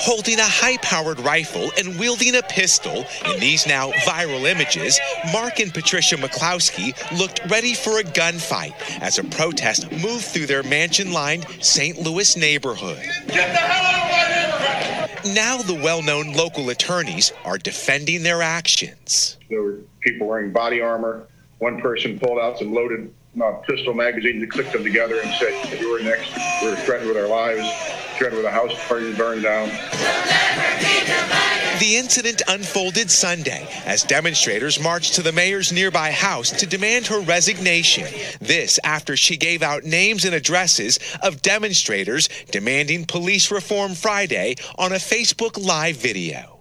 holding a high powered rifle and wielding a pistol. In these now viral images, Mark and Patricia McCloskey looked ready for a gunfight as a protest moved through their mansion lined St. Louis neighborhood. Get the hell out of my neighborhood! Now the well known local attorneys are defending their actions. There were people wearing body armor. One person pulled out some loaded uh, pistol magazines and clicked them together and said, You were next. We were threatened with our lives, threatened with a house party burned down. The incident unfolded Sunday as demonstrators marched to the mayor's nearby house to demand her resignation. This after she gave out names and addresses of demonstrators demanding police reform Friday on a Facebook Live video.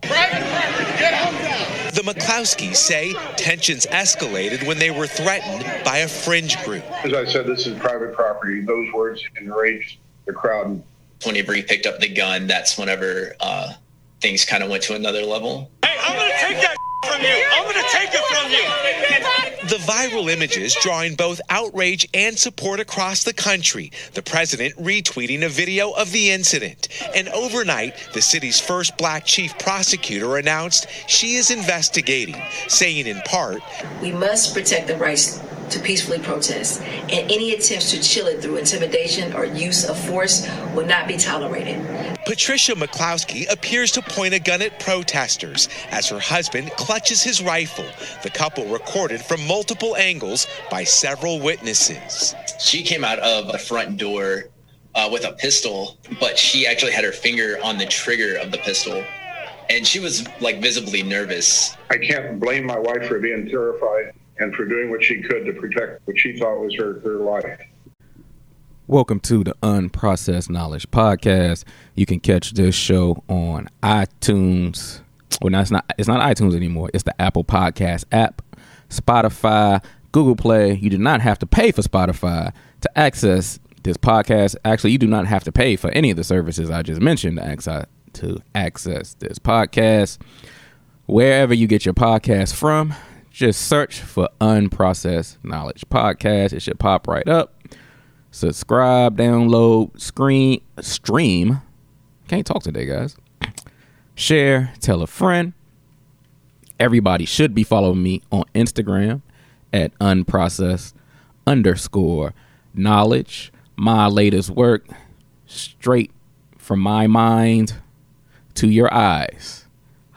The McCloskeys say tensions escalated when they were threatened by a fringe group. As I said, this is private property. Those words enraged the crowd. Whenever he picked up the gun, that's whenever uh, things kind of went to another level. Hey, I'm gonna take that from you. I'm gonna take it from you. The viral images drawing both outrage and support across the country. The president retweeting a video of the incident. And overnight, the city's first black chief prosecutor announced she is investigating, saying in part, We must protect the rights to peacefully protest, and any attempts to chill it through intimidation or use of force will not be tolerated. Patricia McCloskey appears to point a gun at protesters as her husband clutches his rifle. The couple recorded from multiple angles by several witnesses. She came out of the front door uh, with a pistol, but she actually had her finger on the trigger of the pistol. And she was like visibly nervous. I can't blame my wife for being terrified and for doing what she could to protect what she thought was her, her life. Welcome to the Unprocessed Knowledge Podcast. You can catch this show on iTunes. Well, no, it's not. It's not iTunes anymore. It's the Apple Podcast app, Spotify, Google Play. You do not have to pay for Spotify to access this podcast. Actually, you do not have to pay for any of the services I just mentioned to access to access this podcast. Wherever you get your podcast from, just search for Unprocessed Knowledge Podcast. It should pop right up. Subscribe, download, screen, stream. Can't talk today, guys. Share, tell a friend. Everybody should be following me on Instagram at unprocessed underscore knowledge. My latest work, straight from my mind to your eyes.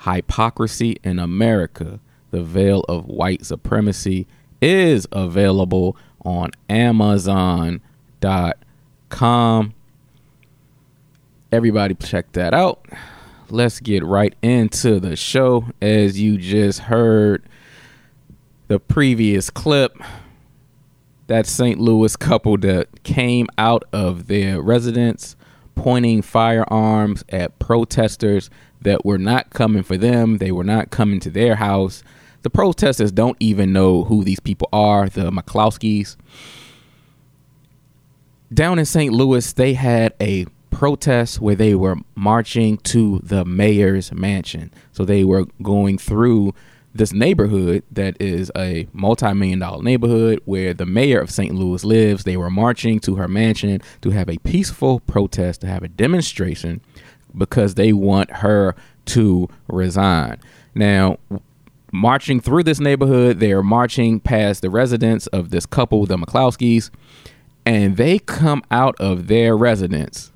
Hypocrisy in America the veil of white supremacy is available on amazon.com everybody check that out. Let's get right into the show. As you just heard the previous clip that st louis couple that came out of their residence pointing firearms at protesters that were not coming for them. They were not coming to their house the protesters don't even know who these people are, the McCloskeys. Down in St. Louis, they had a protest where they were marching to the mayor's mansion. So they were going through this neighborhood that is a multi-million dollar neighborhood where the mayor of St. Louis lives. They were marching to her mansion to have a peaceful protest, to have a demonstration because they want her to resign. Now, marching through this neighborhood. They are marching past the residence of this couple, the McCloskeys, and they come out of their residence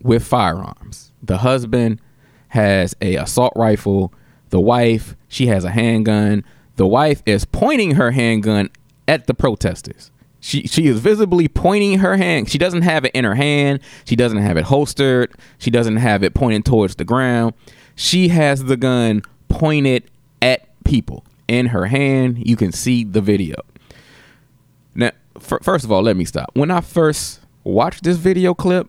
with firearms. The husband has a assault rifle. The wife, she has a handgun. The wife is pointing her handgun at the protesters. She she is visibly pointing her hand. She doesn't have it in her hand. She doesn't have it holstered. She doesn't have it pointed towards the ground. She has the gun pointed people in her hand. You can see the video. Now, f- first of all, let me stop. When I first watched this video clip,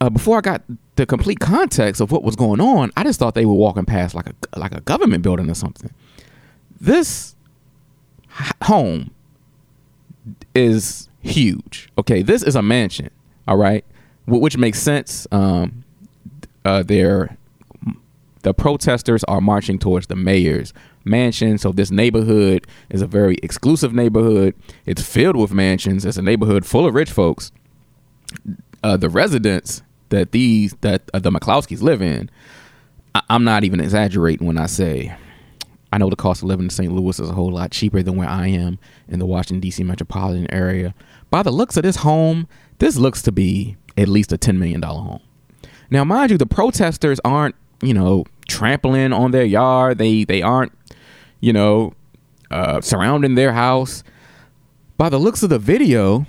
uh, before I got the complete context of what was going on, I just thought they were walking past like a like a government building or something. This home is huge. Okay, this is a mansion. All right, which makes sense. Um, uh, they're the protesters are marching towards the mayor's mansion. So this neighborhood is a very exclusive neighborhood. It's filled with mansions. It's a neighborhood full of rich folks. Uh, the residents that these that uh, the McCloskeys live in, I, I'm not even exaggerating when I say I know the cost of living in St. Louis is a whole lot cheaper than where I am in the Washington D.C. metropolitan area. By the looks of this home, this looks to be at least a ten million dollar home. Now, mind you, the protesters aren't you know trampling on their yard. They they aren't you know uh, surrounding their house. By the looks of the video,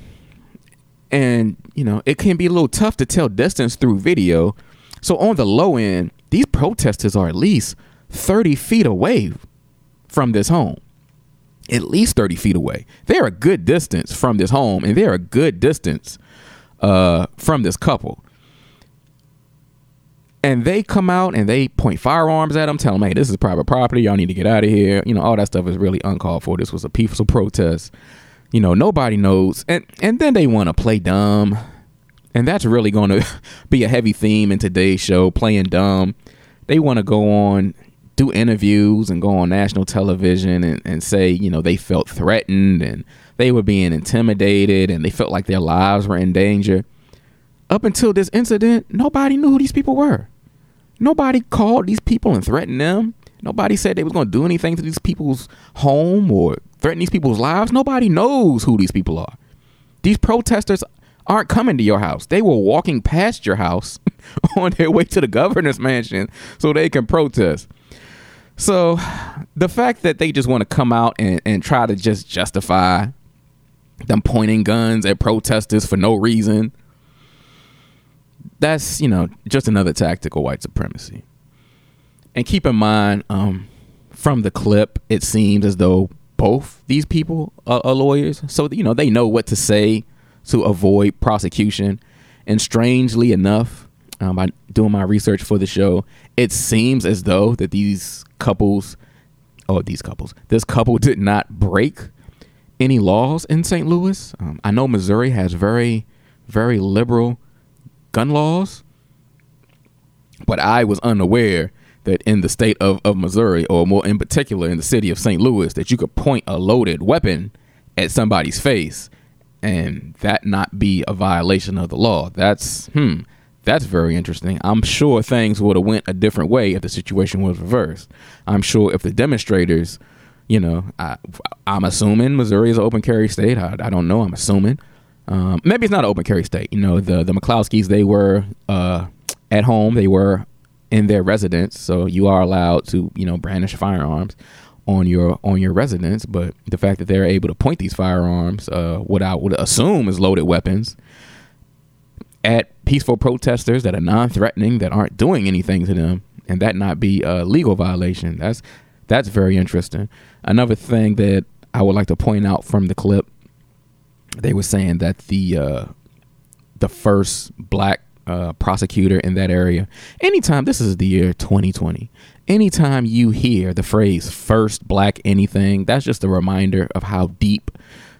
and you know it can be a little tough to tell distance through video. So on the low end, these protesters are at least 30 feet away from this home. At least 30 feet away. They're a good distance from this home, and they're a good distance uh, from this couple. And they come out and they point firearms at them, tell them, hey, this is private property. Y'all need to get out of here. You know, all that stuff is really uncalled for. This was a peaceful protest. You know, nobody knows. And, and then they want to play dumb. And that's really going to be a heavy theme in today's show, playing dumb. They want to go on do interviews and go on national television and, and say, you know, they felt threatened and they were being intimidated and they felt like their lives were in danger. Up until this incident, nobody knew who these people were. Nobody called these people and threatened them. Nobody said they was going to do anything to these people's home or threaten these people's lives. Nobody knows who these people are. These protesters aren't coming to your house. They were walking past your house on their way to the governor's mansion so they can protest. So the fact that they just want to come out and, and try to just justify them pointing guns at protesters for no reason, that's, you know, just another tactical white supremacy. And keep in mind, um, from the clip, it seems as though both these people are, are lawyers. So, you know, they know what to say to avoid prosecution. And strangely enough, um, by doing my research for the show, it seems as though that these couples, oh, these couples, this couple did not break any laws in St. Louis. Um, I know Missouri has very, very liberal gun laws, but I was unaware that in the state of, of Missouri, or more in particular in the city of St. Louis, that you could point a loaded weapon at somebody's face and that not be a violation of the law. That's hmm. That's very interesting. I'm sure things would have went a different way if the situation was reversed. I'm sure if the demonstrators, you know, I, am assuming Missouri is an open carry state. I, I don't know. I'm assuming. Um, maybe it's not an open carry state. You know, the the McCloskeys they were uh, at home. They were in their residence, so you are allowed to you know brandish firearms on your on your residence. But the fact that they're able to point these firearms, uh, what I would assume is loaded weapons, at peaceful protesters that are non-threatening that aren't doing anything to them and that not be a legal violation that's that's very interesting another thing that i would like to point out from the clip they were saying that the uh, the first black uh, prosecutor in that area anytime this is the year 2020 anytime you hear the phrase first black anything that's just a reminder of how deep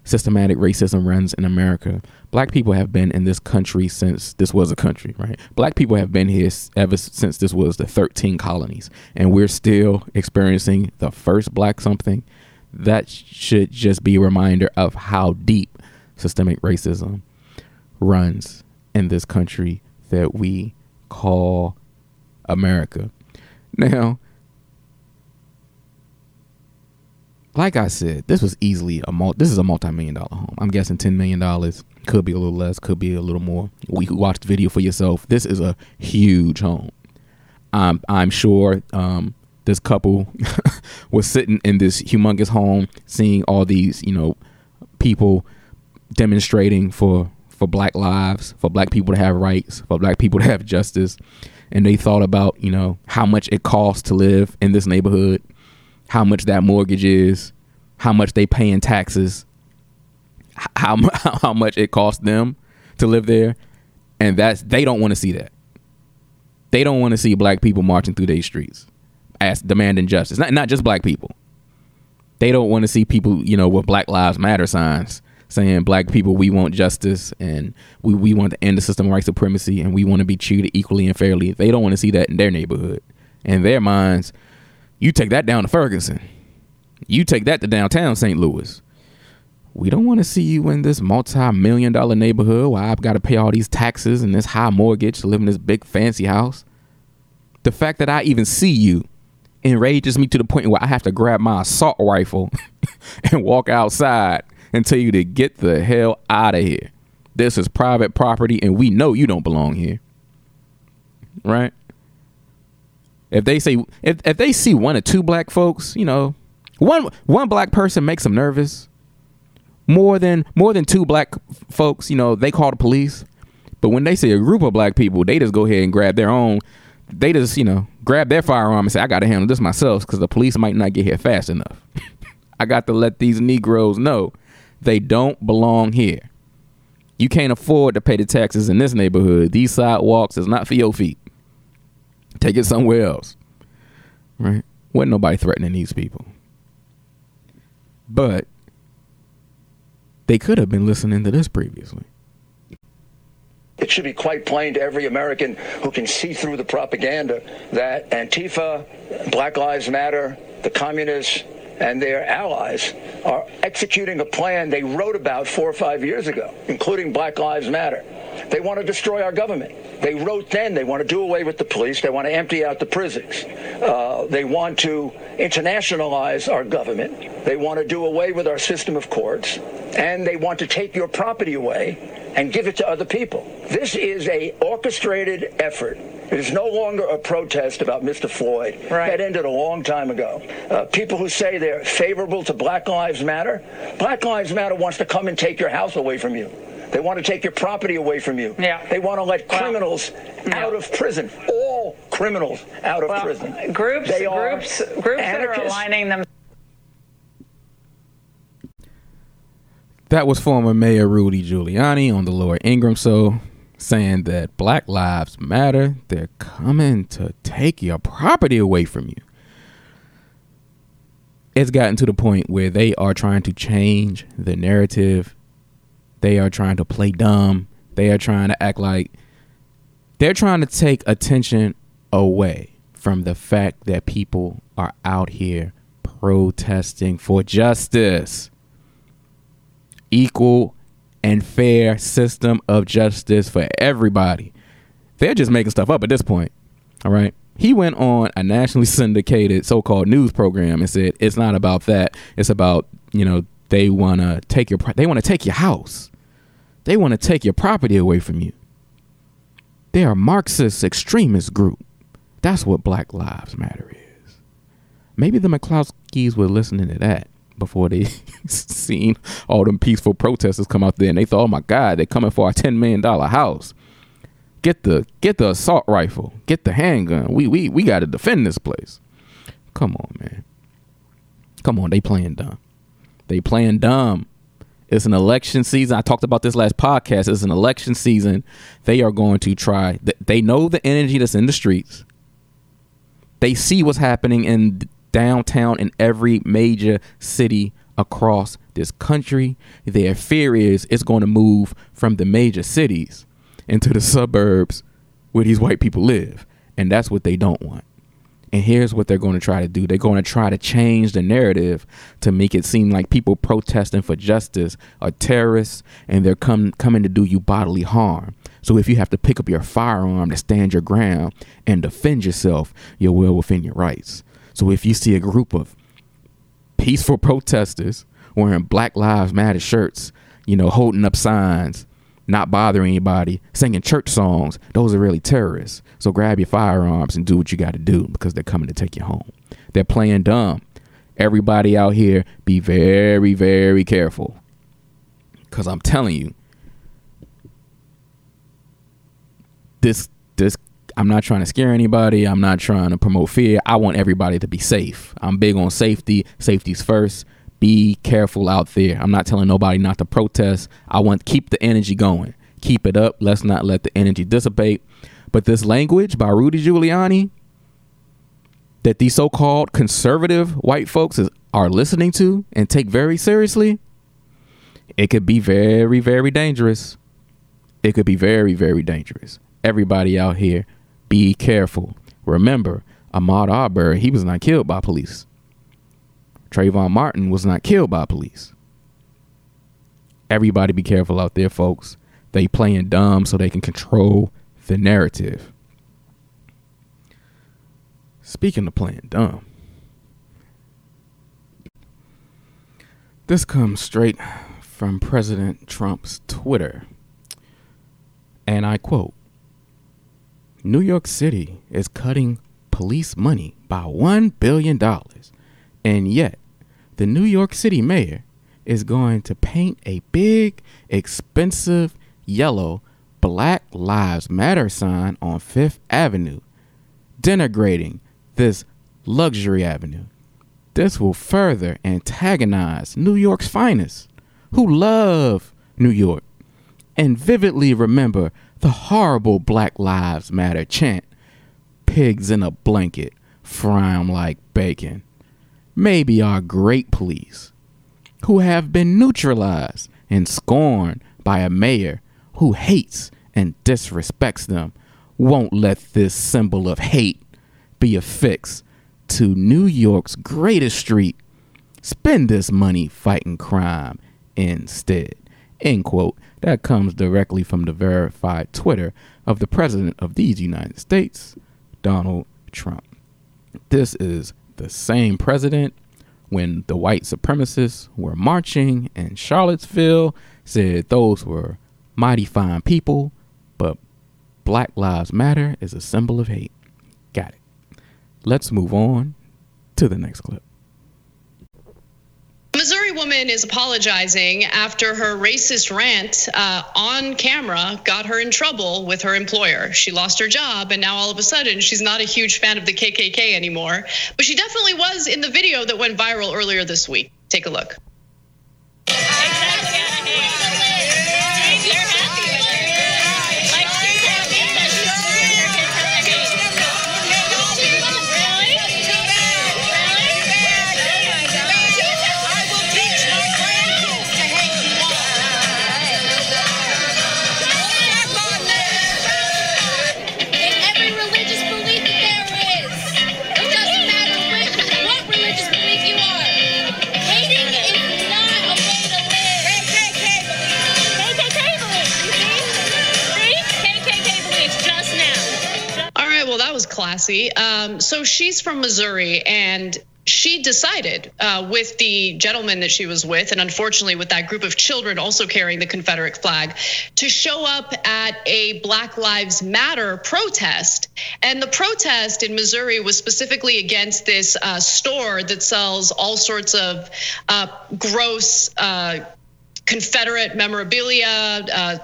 systematic racism runs in America. Black people have been in this country since this was a country, right? Black people have been here ever since this was the 13 colonies, and we're still experiencing the first black something. That should just be a reminder of how deep systemic racism runs in this country that we call America. Now, like I said, this was easily a mul- this is a multi-million dollar home. I'm guessing 10 million dollars, could be a little less, could be a little more. We watch the video for yourself. This is a huge home. I'm I'm sure um, this couple was sitting in this humongous home seeing all these, you know, people demonstrating for for black lives, for black people to have rights, for black people to have justice. And they thought about, you know, how much it costs to live in this neighborhood how much that mortgage is, how much they pay in taxes, how how much it costs them to live there, and that's they don't want to see that. They don't want to see black people marching through these streets, as demanding justice. Not not just black people. They don't want to see people, you know, with Black Lives Matter signs saying black people we want justice and we, we want to end the system of white supremacy and we want to be treated equally and fairly. They don't want to see that in their neighborhood. In their minds, you take that down to Ferguson. You take that to downtown St. Louis. we don't want to see you in this multi-million dollar neighborhood where I've got to pay all these taxes and this high mortgage to live in this big fancy house. The fact that I even see you enrages me to the point where I have to grab my assault rifle and walk outside and tell you to get the hell out of here. This is private property and we know you don't belong here. Right? If they say if, if they see one or two black folks, you know, one one black person makes them nervous more than more than two black folks, you know, they call the police. But when they see a group of black people, they just go ahead and grab their own. They just, you know, grab their firearm and say, "I got to handle this myself," because the police might not get here fast enough. I got to let these Negroes know they don't belong here. You can't afford to pay the taxes in this neighborhood. These sidewalks is not for your feet. Take it somewhere else. Right? Wasn't nobody threatening these people. But they could have been listening to this previously. It should be quite plain to every American who can see through the propaganda that Antifa, Black Lives Matter, the communists, and their allies are executing a plan they wrote about four or five years ago, including Black Lives Matter. They want to destroy our government. They wrote then they want to do away with the police. They want to empty out the prisons. Uh, they want to internationalize our government. They want to do away with our system of courts. And they want to take your property away and give it to other people. This is a orchestrated effort. It is no longer a protest about Mr. Floyd. Right. That ended a long time ago. Uh, people who say they're favorable to Black Lives Matter, Black Lives Matter wants to come and take your house away from you. They want to take your property away from you. Yeah. They want to let criminals yeah. out of prison. All criminals out of Well, prison. groups, They groups, groups that are aligning them. That was former Mayor Rudy Giuliani on the Laura Ingraham show saying that Black Lives Matter. They're coming to take your property away from you. It's gotten to the point where they are trying to change the narrative. They are trying to play dumb. They are trying to act like they're trying to take attention away from the fact that people are out here protesting for justice equal and fair system of justice for everybody. They're just making stuff up at this point. All right. He went on a nationally syndicated so called news program and said it's not about that. It's about, you know, they want to take your they want to take your house. They want to take your property away from you. They're a Marxist extremist group. That's what Black Lives Matter is. Maybe the McCloskeys were listening to that before they seen all them peaceful protesters come out there and they thought, oh my God, they're coming for our ten million dollar house. Get the get the assault rifle, get the handgun. We we we gotta defend this place. Come on, man. Come on, they playing dumb. They playing dumb. It's an election season. I talked about this last podcast. It's an election season. They are going to try. They know the energy that's in the streets. They see what's happening in downtown in every major city across this country. Their fear is it's going to move from the major cities into the suburbs where these white people live. And that's what they don't want. And here's what they're going to try to do. They're going to try to change the narrative to make it seem like people protesting for justice are terrorists and they're come, coming to do you bodily harm. So if you have to pick up your firearm to stand your ground and defend yourself, you're well within your rights. So if you see a group of peaceful protesters wearing Black Lives Matter shirts, you know, holding up signs, not bothering anybody, singing church songs, those are really terrorists. So grab your firearms and do what you got to do because they're coming to take you home. They're playing dumb. Everybody out here, be very, very careful. Because I'm telling you, this, this, I'm not trying to scare anybody. I'm not trying to promote fear. I want everybody to be safe. I'm big on safety. Safety's first. Be careful out there. I'm not telling nobody not to protest. I want to keep the energy going. Keep it up. Let's not let the energy dissipate. But this language by Rudy Giuliani that these so-called conservative white folks is, are listening to and take very seriously, it could be very, very dangerous. It could be very, very dangerous. Everybody out here, be careful. Remember, Ahmaud Arbery, he was not killed by police. Trayvon Martin was not killed by police. Everybody be careful out there, folks. They playing dumb so they can control the narrative. Speaking of playing dumb, this comes straight from President Trump's Twitter. And I quote New York City is cutting police money by $1 billion. And yet, the New York City mayor is going to paint a big, expensive yellow Black Lives Matter sign on Fifth Avenue, denigrating this luxury avenue. This will further antagonize New York's finest, who love New York and vividly remember the horrible Black Lives Matter chant pigs in a blanket, fry 'em like bacon. Maybe our great police, who have been neutralized and scorned by a mayor who hates and disrespects them, won't let this symbol of hate be affixed to New York's greatest street. Spend this money fighting crime instead. End quote. That comes directly from the verified Twitter of the President of these United States, Donald Trump. This is the same president when the white supremacists were marching in Charlottesville, said those were mighty fine people, but Black Lives Matter is a symbol of hate. Got it. Let's move on to the next clip. Missouri woman is apologizing after her racist rant uh, on camera got her in trouble with her employer. She lost her job, and now all of a sudden she's not a huge fan of the KKK anymore. But she definitely was in the video that went viral earlier this week. Take a look. Um, so she's from Missouri, and she decided uh, with the gentleman that she was with, and unfortunately with that group of children also carrying the Confederate flag, to show up at a Black Lives Matter protest. And the protest in Missouri was specifically against this uh, store that sells all sorts of uh, gross. Uh, Confederate memorabilia, uh,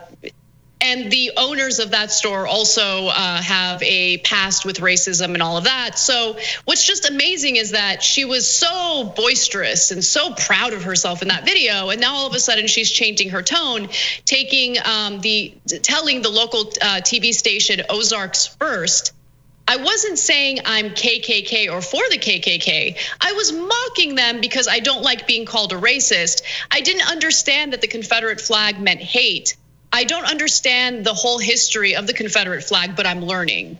and the owners of that store also uh, have a past with racism and all of that. So, what's just amazing is that she was so boisterous and so proud of herself in that video, and now all of a sudden she's changing her tone, taking um, the telling the local uh, TV station Ozarks First. I wasn't saying I'm KKK or for the KKK. I was mocking them because I don't like being called a racist. I didn't understand that the Confederate flag meant hate. I don't understand the whole history of the Confederate flag, but I'm learning.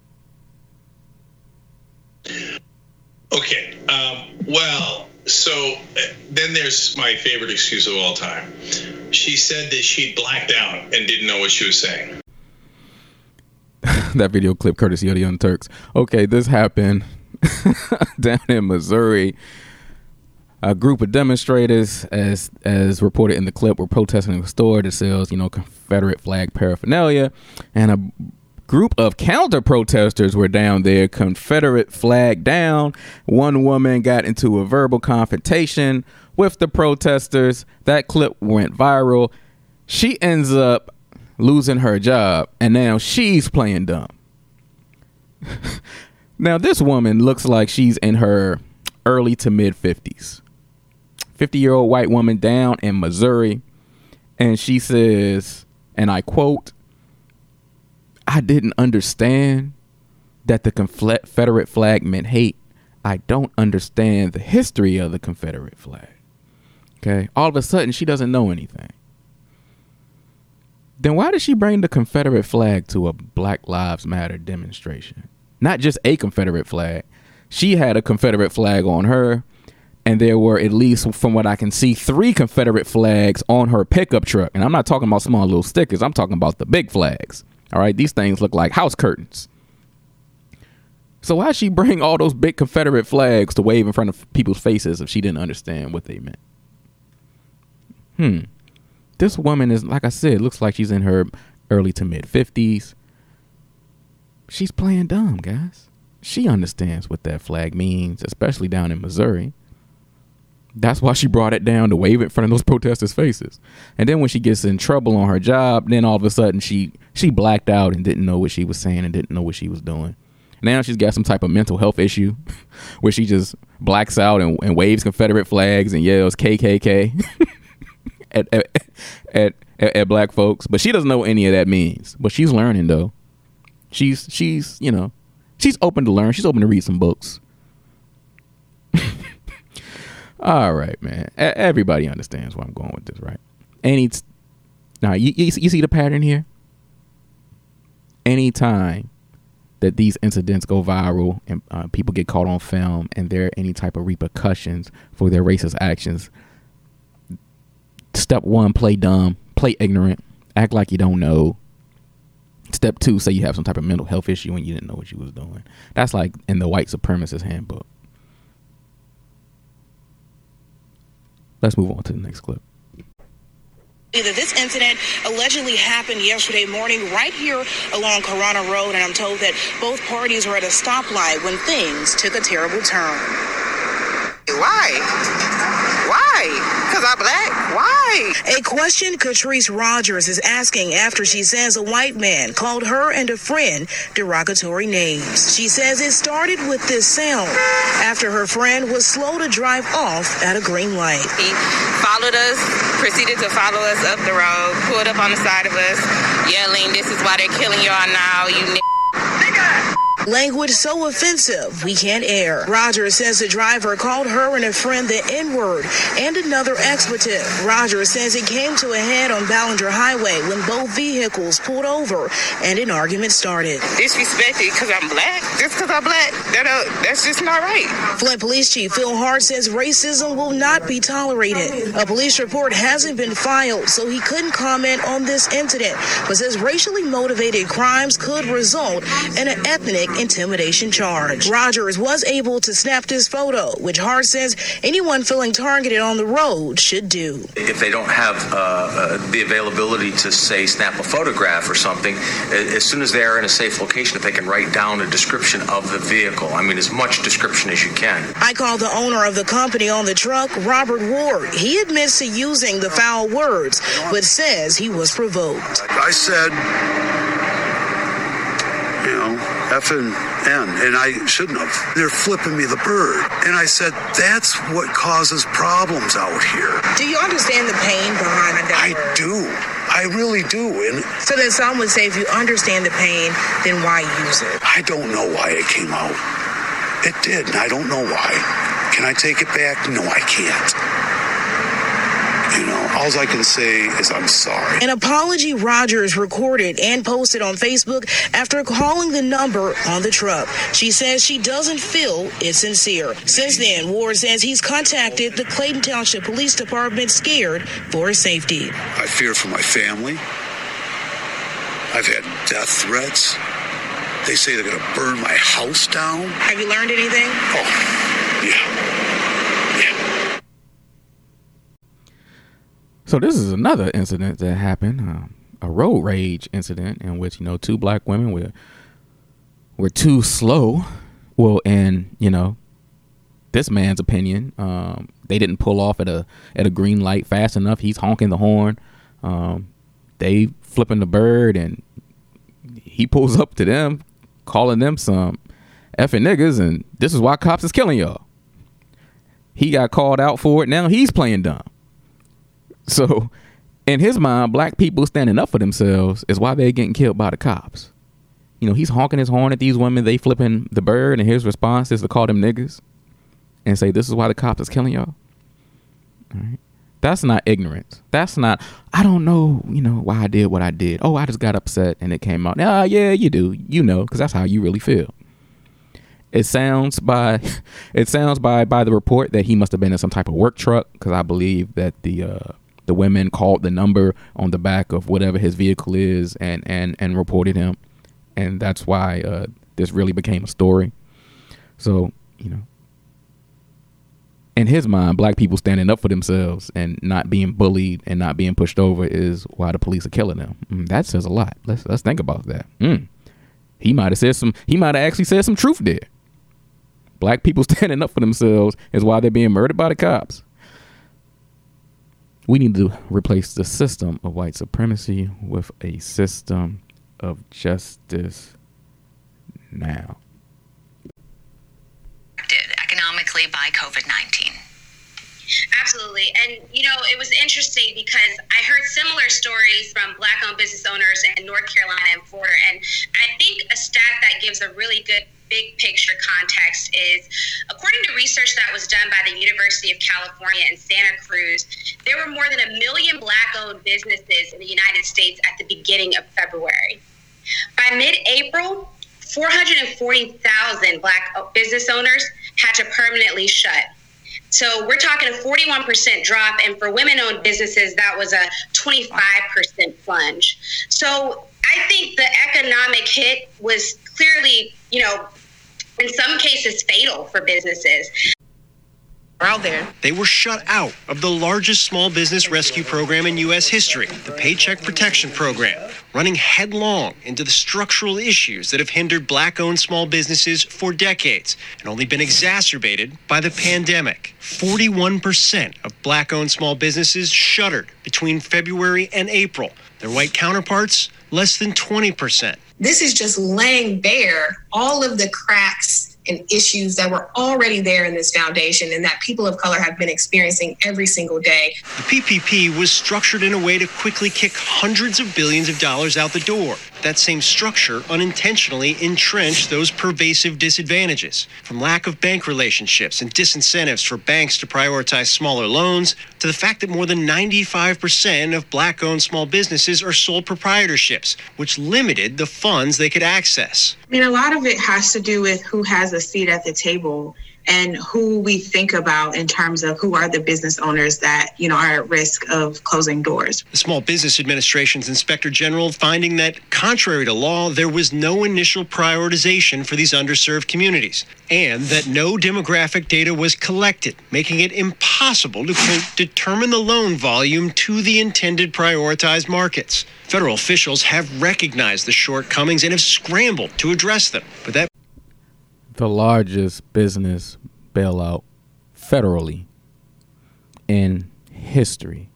Okay. Um, well, so uh, then there's my favorite excuse of all time. She said that she blacked out and didn't know what she was saying. that video clip courtesy of the Young Turks. Okay, this happened down in Missouri. A group of demonstrators, as as reported in the clip, were protesting a store that sells, you know, Confederate flag paraphernalia, and a group of counter protesters were down there, Confederate flag down. One woman got into a verbal confrontation with the protesters. That clip went viral. She ends up losing her job, and now she's playing dumb. now, this woman looks like she's in her early to mid 50s. 50 year old white woman down in Missouri. And she says, and I quote, I didn't understand that the Confederate flag meant hate. I don't understand the history of the Confederate flag. Okay. All of a sudden, she doesn't know anything. Then why did she bring the Confederate flag to a Black Lives Matter demonstration? Not just a Confederate flag. She had a Confederate flag on her, and there were at least, from what I can see, three Confederate flags on her pickup truck. And I'm not talking about small little stickers. I'm talking about the big flags. All right, these things look like house curtains. So why'd she bring all those big Confederate flags to wave in front of people's faces if she didn't understand what they meant? Hmm. This woman is, like I said, looks like she's in her early to mid fifties. She's playing dumb, guys. She understands what that flag means, especially down in Missouri. That's why she brought it down to wave in front of those protesters' faces. And then when she gets in trouble on her job, then all of a sudden she she blacked out and didn't know what she was saying and didn't know what she was doing. Now she's got some type of mental health issue where she just blacks out and, and waves Confederate flags and yells KKK at, at, at, at black folks. But she doesn't know what any of that means. But she's learning though. She's she's you know she's open to learn. She's open to read some books. All right, man. Everybody understands where I'm going with this, right? Any now you, you you see the pattern here. Anytime that these incidents go viral and uh, people get caught on film and there are any type of repercussions for their racist actions step one play dumb play ignorant act like you don't know step two say you have some type of mental health issue and you didn't know what you was doing that's like in the white supremacist handbook let's move on to the next clip Either this incident allegedly happened yesterday morning right here along Corunna Road, and I'm told that both parties were at a stoplight when things took a terrible turn. Why? Why? Because I'm black? Why? A question Catrice Rogers is asking after she says a white man called her and a friend derogatory names. She says it started with this sound after her friend was slow to drive off at a green light. He followed us, proceeded to follow us up the road, pulled up on the side of us, yelling, This is why they're killing y'all now, you n- Language so offensive, we can't air. Rogers says the driver called her and a friend the N word and another expletive. Rogers says it came to a head on Ballinger Highway when both vehicles pulled over and an argument started. Disrespected because I'm black? Just because I'm black? That, uh, that's just not right. Flint Police Chief Phil Hart says racism will not be tolerated. A police report hasn't been filed, so he couldn't comment on this incident, but says racially motivated crimes could result in an ethnic intimidation charge. Rogers was able to snap this photo, which Hart says anyone feeling targeted on the road should do. If they don't have uh, uh, the availability to, say, snap a photograph or something, as soon as they are in a safe location, if they can write down a description of the vehicle, I mean, as much description as you can. I called the owner of the company on the truck, Robert Ward. He admits to using the foul words, but says he was provoked. I said, you know, F and N, and I shouldn't have. They're flipping me the bird. And I said, that's what causes problems out here. Do you understand the pain behind that? I do. I really do. And so then some would say if you understand the pain, then why use it? I don't know why it came out. It did, and I don't know why. Can I take it back? No, I can't. You know, all I can say is I'm sorry. An apology Rogers recorded and posted on Facebook after calling the number on the truck. She says she doesn't feel it's sincere. Since then, Ward says he's contacted the Clayton Township Police Department scared for his safety. I fear for my family. I've had death threats. They say they're going to burn my house down. Have you learned anything? Oh, yeah. So this is another incident that happened, um, a road rage incident in which you know two black women were were too slow. Well, in you know this man's opinion, um, they didn't pull off at a at a green light fast enough. He's honking the horn. Um, they flipping the bird, and he pulls up to them, calling them some effing niggas, and this is why cops is killing y'all. He got called out for it. Now he's playing dumb. So, in his mind, black people standing up for themselves is why they're getting killed by the cops. You know, he's honking his horn at these women, they flipping the bird, and his response is to call them niggas and say, This is why the cops is killing y'all. All right. That's not ignorance. That's not, I don't know, you know, why I did what I did. Oh, I just got upset and it came out. Ah, yeah, you do. You know, because that's how you really feel. it sounds by it sounds by by the report that he must have been in some type of work truck because I believe that the uh, the women called the number on the back of whatever his vehicle is and and and reported him, and that's why uh, this really became a story. So you know, in his mind, black people standing up for themselves and not being bullied and not being pushed over is why the police are killing them. Mm, that says a lot. Let's let's think about that. Mm. He might have said some. He might have actually said some truth there. Black people standing up for themselves is why they're being murdered by the cops. We need to replace the system of white supremacy with a system of justice now. economically by COVID 19. Absolutely. And, you know, it was interesting because I heard similar stories from Black owned business owners in North Carolina and Florida. And I think a stat that gives a really good big picture context is according to research that was done by the University of California in Santa Cruz, there were more than a million Black owned businesses in the United States at the beginning of February. By mid April, 440,000 Black business owners had to permanently shut. So we're talking a 41% drop, and for women owned businesses, that was a 25% plunge. So I think the economic hit was clearly, you know, in some cases fatal for businesses. Out there. They were shut out of the largest small business rescue program in U.S. history, the Paycheck Protection Program, running headlong into the structural issues that have hindered black owned small businesses for decades and only been exacerbated by the pandemic. 41% of black owned small businesses shuttered between February and April. Their white counterparts, less than 20%. This is just laying bare all of the cracks and issues that were already there in this foundation and that people of color have been experiencing every single day. The PPP was structured in a way to quickly kick hundreds of billions of dollars out the door. That same structure unintentionally entrenched those pervasive disadvantages, from lack of bank relationships and disincentives for banks to prioritize smaller loans, to the fact that more than 95% of black owned small businesses are sole proprietorships, which limited the funds they could access. I mean, a lot of it has to do with who has a seat at the table and who we think about in terms of who are the business owners that you know are at risk of closing doors. The Small Business Administration's Inspector General finding that contrary to law, there was no initial prioritization for these underserved communities, and that no demographic data was collected, making it impossible to quote, determine the loan volume to the intended prioritized markets. Federal officials have recognized the shortcomings and have scrambled to address them, but that the largest business bailout federally in history.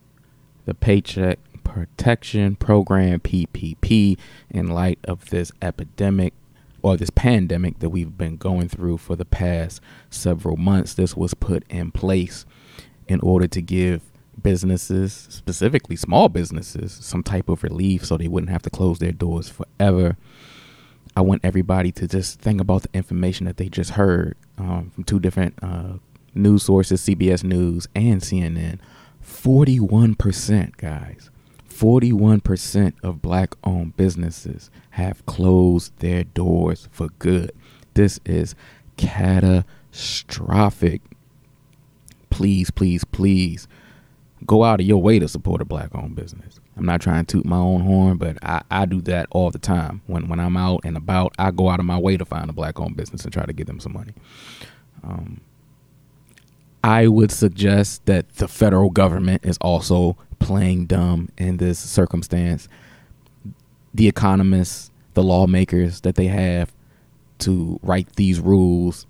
The Paycheck Protection Program, PPP, in light of this epidemic or this pandemic that we've been going through for the past several months. This was put in place in order to give businesses, specifically small businesses, some type of relief so they wouldn't have to close their doors forever. I want everybody to just think about the information that they just heard um, from two different uh, news sources, CBS News and CNN. 41%, guys. 41% of black owned businesses have closed their doors for good. This is catastrophic. Please, please, please go out of your way to support a black owned business. I'm not trying to toot my own horn, but I, I do that all the time. When when I'm out and about, I go out of my way to find a black owned business and try to get them some money. Um, I would suggest that the federal government is also playing dumb in this circumstance. The economists, the lawmakers that they have to write these rules,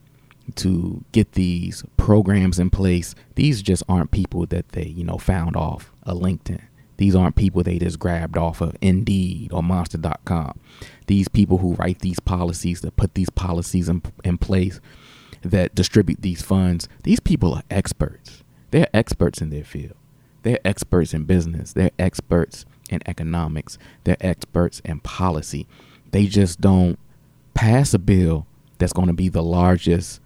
to get these programs in place, these just aren't people that they, you know, found off a LinkedIn. These aren't people they just grabbed off of Indeed or Monster.com. These people who write these policies, that put these policies in, in place, that distribute these funds, these people are experts. They're experts in their field. They're experts in business. They're experts in economics. They're experts in policy. They just don't pass a bill that's going to be the largest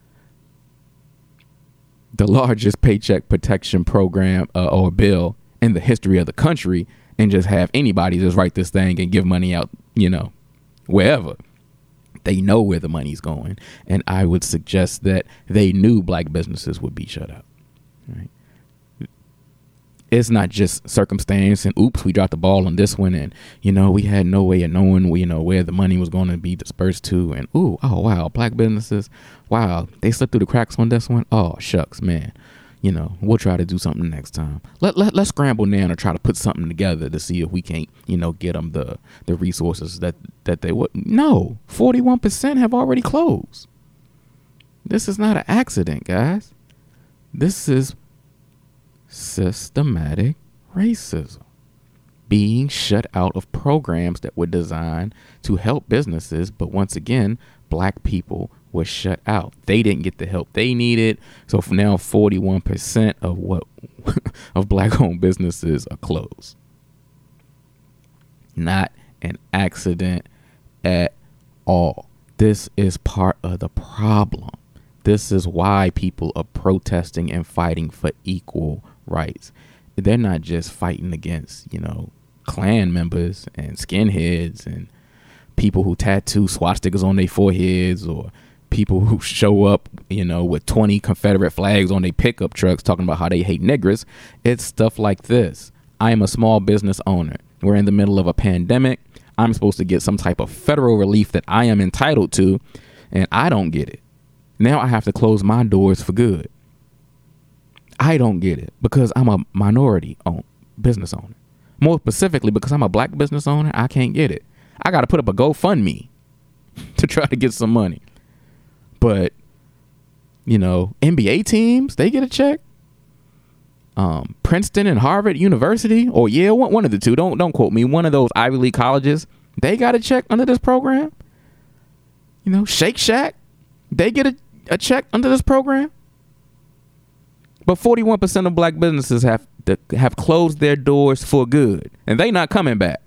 the largest paycheck protection program uh, or bill in the history of the country and just have anybody just write this thing and give money out, you know, wherever. They know where the money's going, and I would suggest that they knew black businesses would be shut up. Right? It's not just circumstance and oops, we dropped the ball on this one, and you know we had no way of knowing you know where the money was going to be dispersed to, and ooh, oh wow, black businesses, wow, they slipped through the cracks on this one. Oh shucks, man you know, we'll try to do something next time. Let, let let's scramble now and try to put something together to see if we can't, you know, get them the the resources that that they would. No, forty one percent have already closed. This is not an accident, guys. This is systematic racism being shut out of programs that were designed to help businesses, but once again, black people was shut out. They didn't get the help they needed. So now, 41% of what of black owned businesses are closed. Not an accident at all. This is part of the problem. This is why people are protesting and fighting for equal rights. They're not just fighting against, you know, Klan members and skinheads and people who tattoo swastikas on their foreheads or people who show up, you know, with 20 Confederate flags on their pickup trucks talking about how they hate niggers. It's stuff like this. I am a small business owner. We're in the middle of a pandemic. I'm supposed to get some type of federal relief that I am entitled to, and I don't get it. Now I have to close my doors for good. I don't get it because I'm a minority owned business owner. More specifically, because I'm a black business owner, I can't get it. I got to put up a GoFundMe to try to get some money. But you know, NBA teams they get a check. Um, Princeton and Harvard University, or yeah, one, one of the two. Don't don't quote me. One of those Ivy League colleges, they got a check under this program. You know, Shake Shack, they get a, a check under this program. But forty one percent of black businesses have have closed their doors for good, and they not coming back.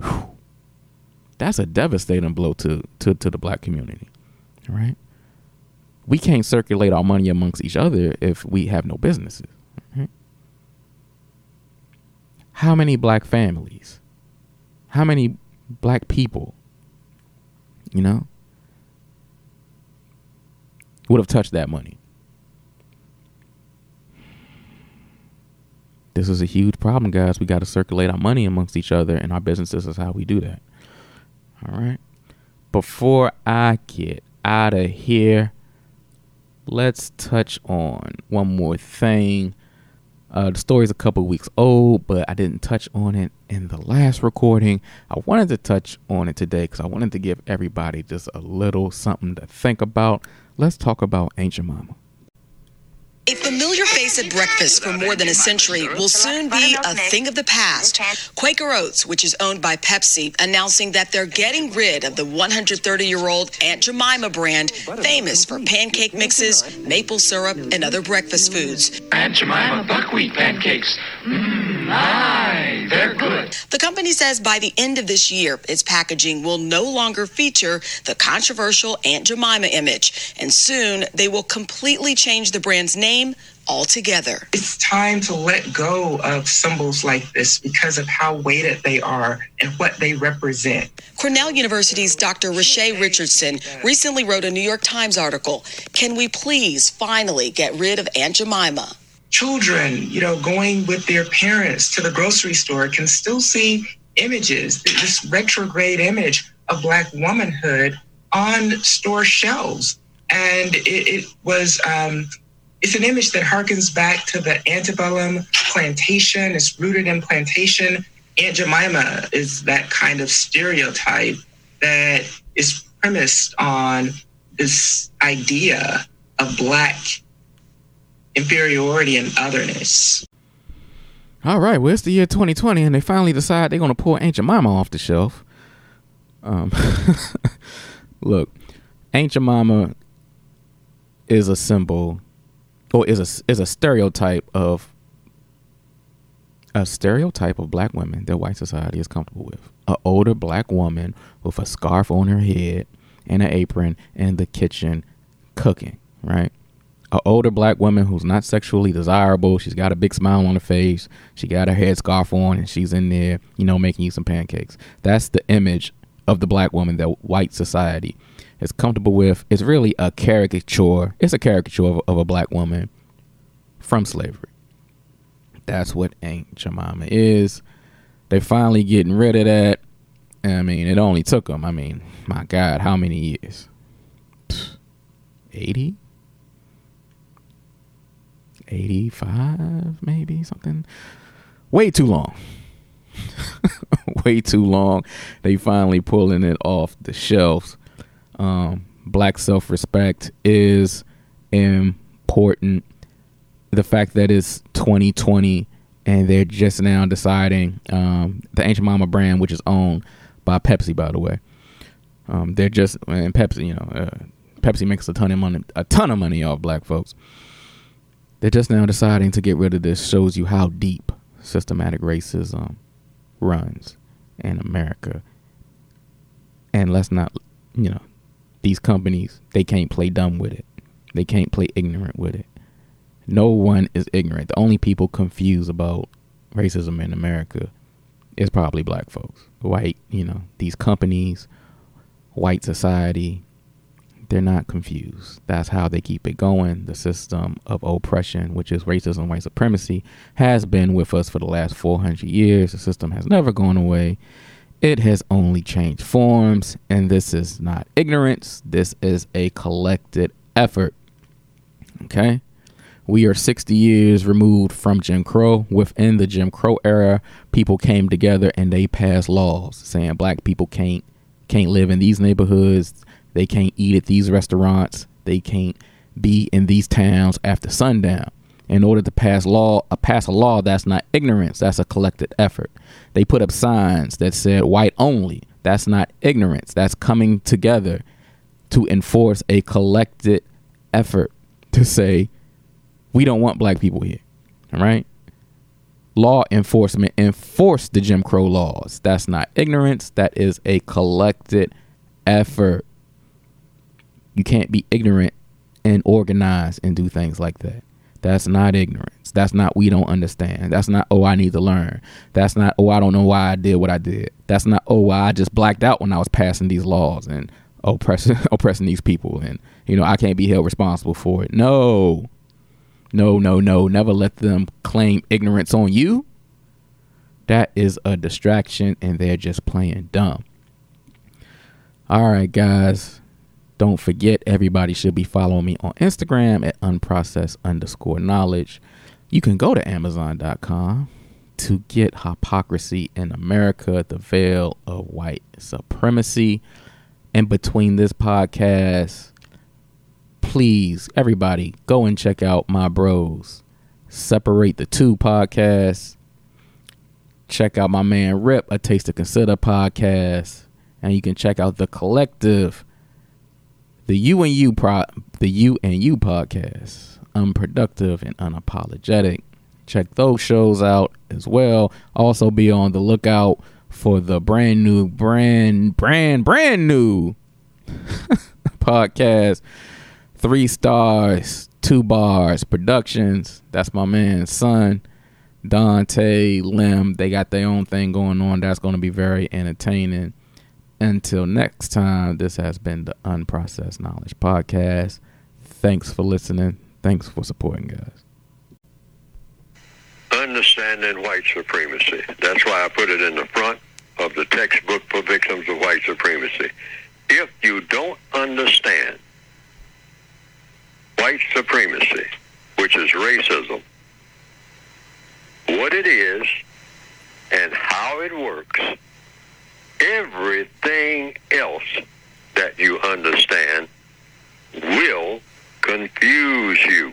Whew that's a devastating blow to to, to the black community right? We can't circulate our money amongst each other if we have no businesses right? how many black families how many black people you know would have touched that money? This is a huge problem guys. We got to circulate our money amongst each other and our businesses is how we do that all right. Before I get out of here, let's touch on one more thing. Uh, the story's a couple weeks old, but I didn't touch on it in the last recording. I wanted to touch on it today because I wanted to give everybody just a little something to think about. Let's talk about Aunt Jemima. A familiar face at breakfast for more than a century will soon be a thing of the past. Quaker Oats, which is owned by Pepsi, announcing that they're getting rid of the 130 year old Aunt Jemima brand, famous for pancake mixes, maple syrup, and other breakfast foods. Aunt Jemima buckwheat pancakes. Mmm, aye, they're good. The company says by the end of this year, its packaging will no longer feature the controversial Aunt Jemima image, and soon they will completely change the brand's name altogether. It's time to let go of symbols like this because of how weighted they are and what they represent. Cornell University's Dr. Riché Richardson recently wrote a New York Times article Can we please finally get rid of Aunt Jemima? Children, you know, going with their parents to the grocery store can still see images, this retrograde image of Black womanhood on store shelves. And it, it was um, it's an image that harkens back to the antebellum plantation. It's rooted in plantation. Aunt Jemima is that kind of stereotype that is premised on this idea of black inferiority and otherness. All right, well, it's the year 2020, and they finally decide they're going to pull Aunt Jemima off the shelf. Um, look, Aunt Jemima is a symbol or is a is a stereotype of a stereotype of black women that white society is comfortable with. An older black woman with a scarf on her head and an apron in the kitchen cooking, right? An older black woman who's not sexually desirable. She's got a big smile on her face. She got her head scarf on and she's in there, you know, making you some pancakes. That's the image of the black woman that white society is comfortable with It's really a caricature. It's a caricature of, of a black woman from slavery. That's what Aunt Jemima is. They finally getting rid of that. I mean, it only took them. I mean, my God, how many years? 80? 85, maybe something. Way too long. Way too long. They finally pulling it off the shelves. Um, black self respect is important. The fact that it's 2020 and they're just now deciding um, the Aunt Jemima brand, which is owned by Pepsi, by the way. Um, they're just and Pepsi, you know, uh, Pepsi makes a ton of money, a ton of money off black folks. They're just now deciding to get rid of this. Shows you how deep systematic racism runs in America. And let's not, you know, these companies they can't play dumb with it. They can't play ignorant with it. No one is ignorant. The only people confused about racism in America is probably black folks. White, you know, these companies, white society, they're not confused. That's how they keep it going. The system of oppression, which is racism, and white supremacy, has been with us for the last 400 years. The system has never gone away. It has only changed forms, and this is not ignorance. This is a collected effort. Okay? We are 60 years removed from Jim Crow. Within the Jim Crow era, people came together and they passed laws saying black people can't can't live in these neighborhoods. They can't eat at these restaurants. They can't be in these towns after sundown. In order to pass law, uh, pass a law that's not ignorance, that's a collected effort. They put up signs that said white only. That's not ignorance. That's coming together to enforce a collected effort to say we don't want black people here. All right? Law enforcement enforced the Jim Crow laws. That's not ignorance. That is a collected effort. You can't be ignorant and organize and do things like that. That's not ignorance. That's not we don't understand. That's not oh I need to learn. That's not oh I don't know why I did what I did. That's not oh why I just blacked out when I was passing these laws and oppressing oppressing these people and you know I can't be held responsible for it. No. No, no, no. Never let them claim ignorance on you. That is a distraction and they're just playing dumb. All right, guys. Don't forget, everybody should be following me on Instagram at unprocessed underscore knowledge. You can go to Amazon.com to get Hypocrisy in America, the veil of white supremacy. And between this podcast, please, everybody, go and check out my bros. Separate the two podcasts. Check out my man Rip, a Taste to Consider podcast. And you can check out the collective the U and U pro the U and U podcast, unproductive and unapologetic. Check those shows out as well. Also be on the lookout for the brand new brand brand brand new podcast. Three stars, two bars, productions. That's my man, son. Dante, Lim, they got their own thing going on. That's going to be very entertaining. Until next time, this has been the Unprocessed Knowledge Podcast. Thanks for listening. Thanks for supporting, guys. Understanding white supremacy. That's why I put it in the front of the textbook for victims of white supremacy. If you don't understand white supremacy, which is racism, what it is, and how it works, everything else that you understand will confuse you.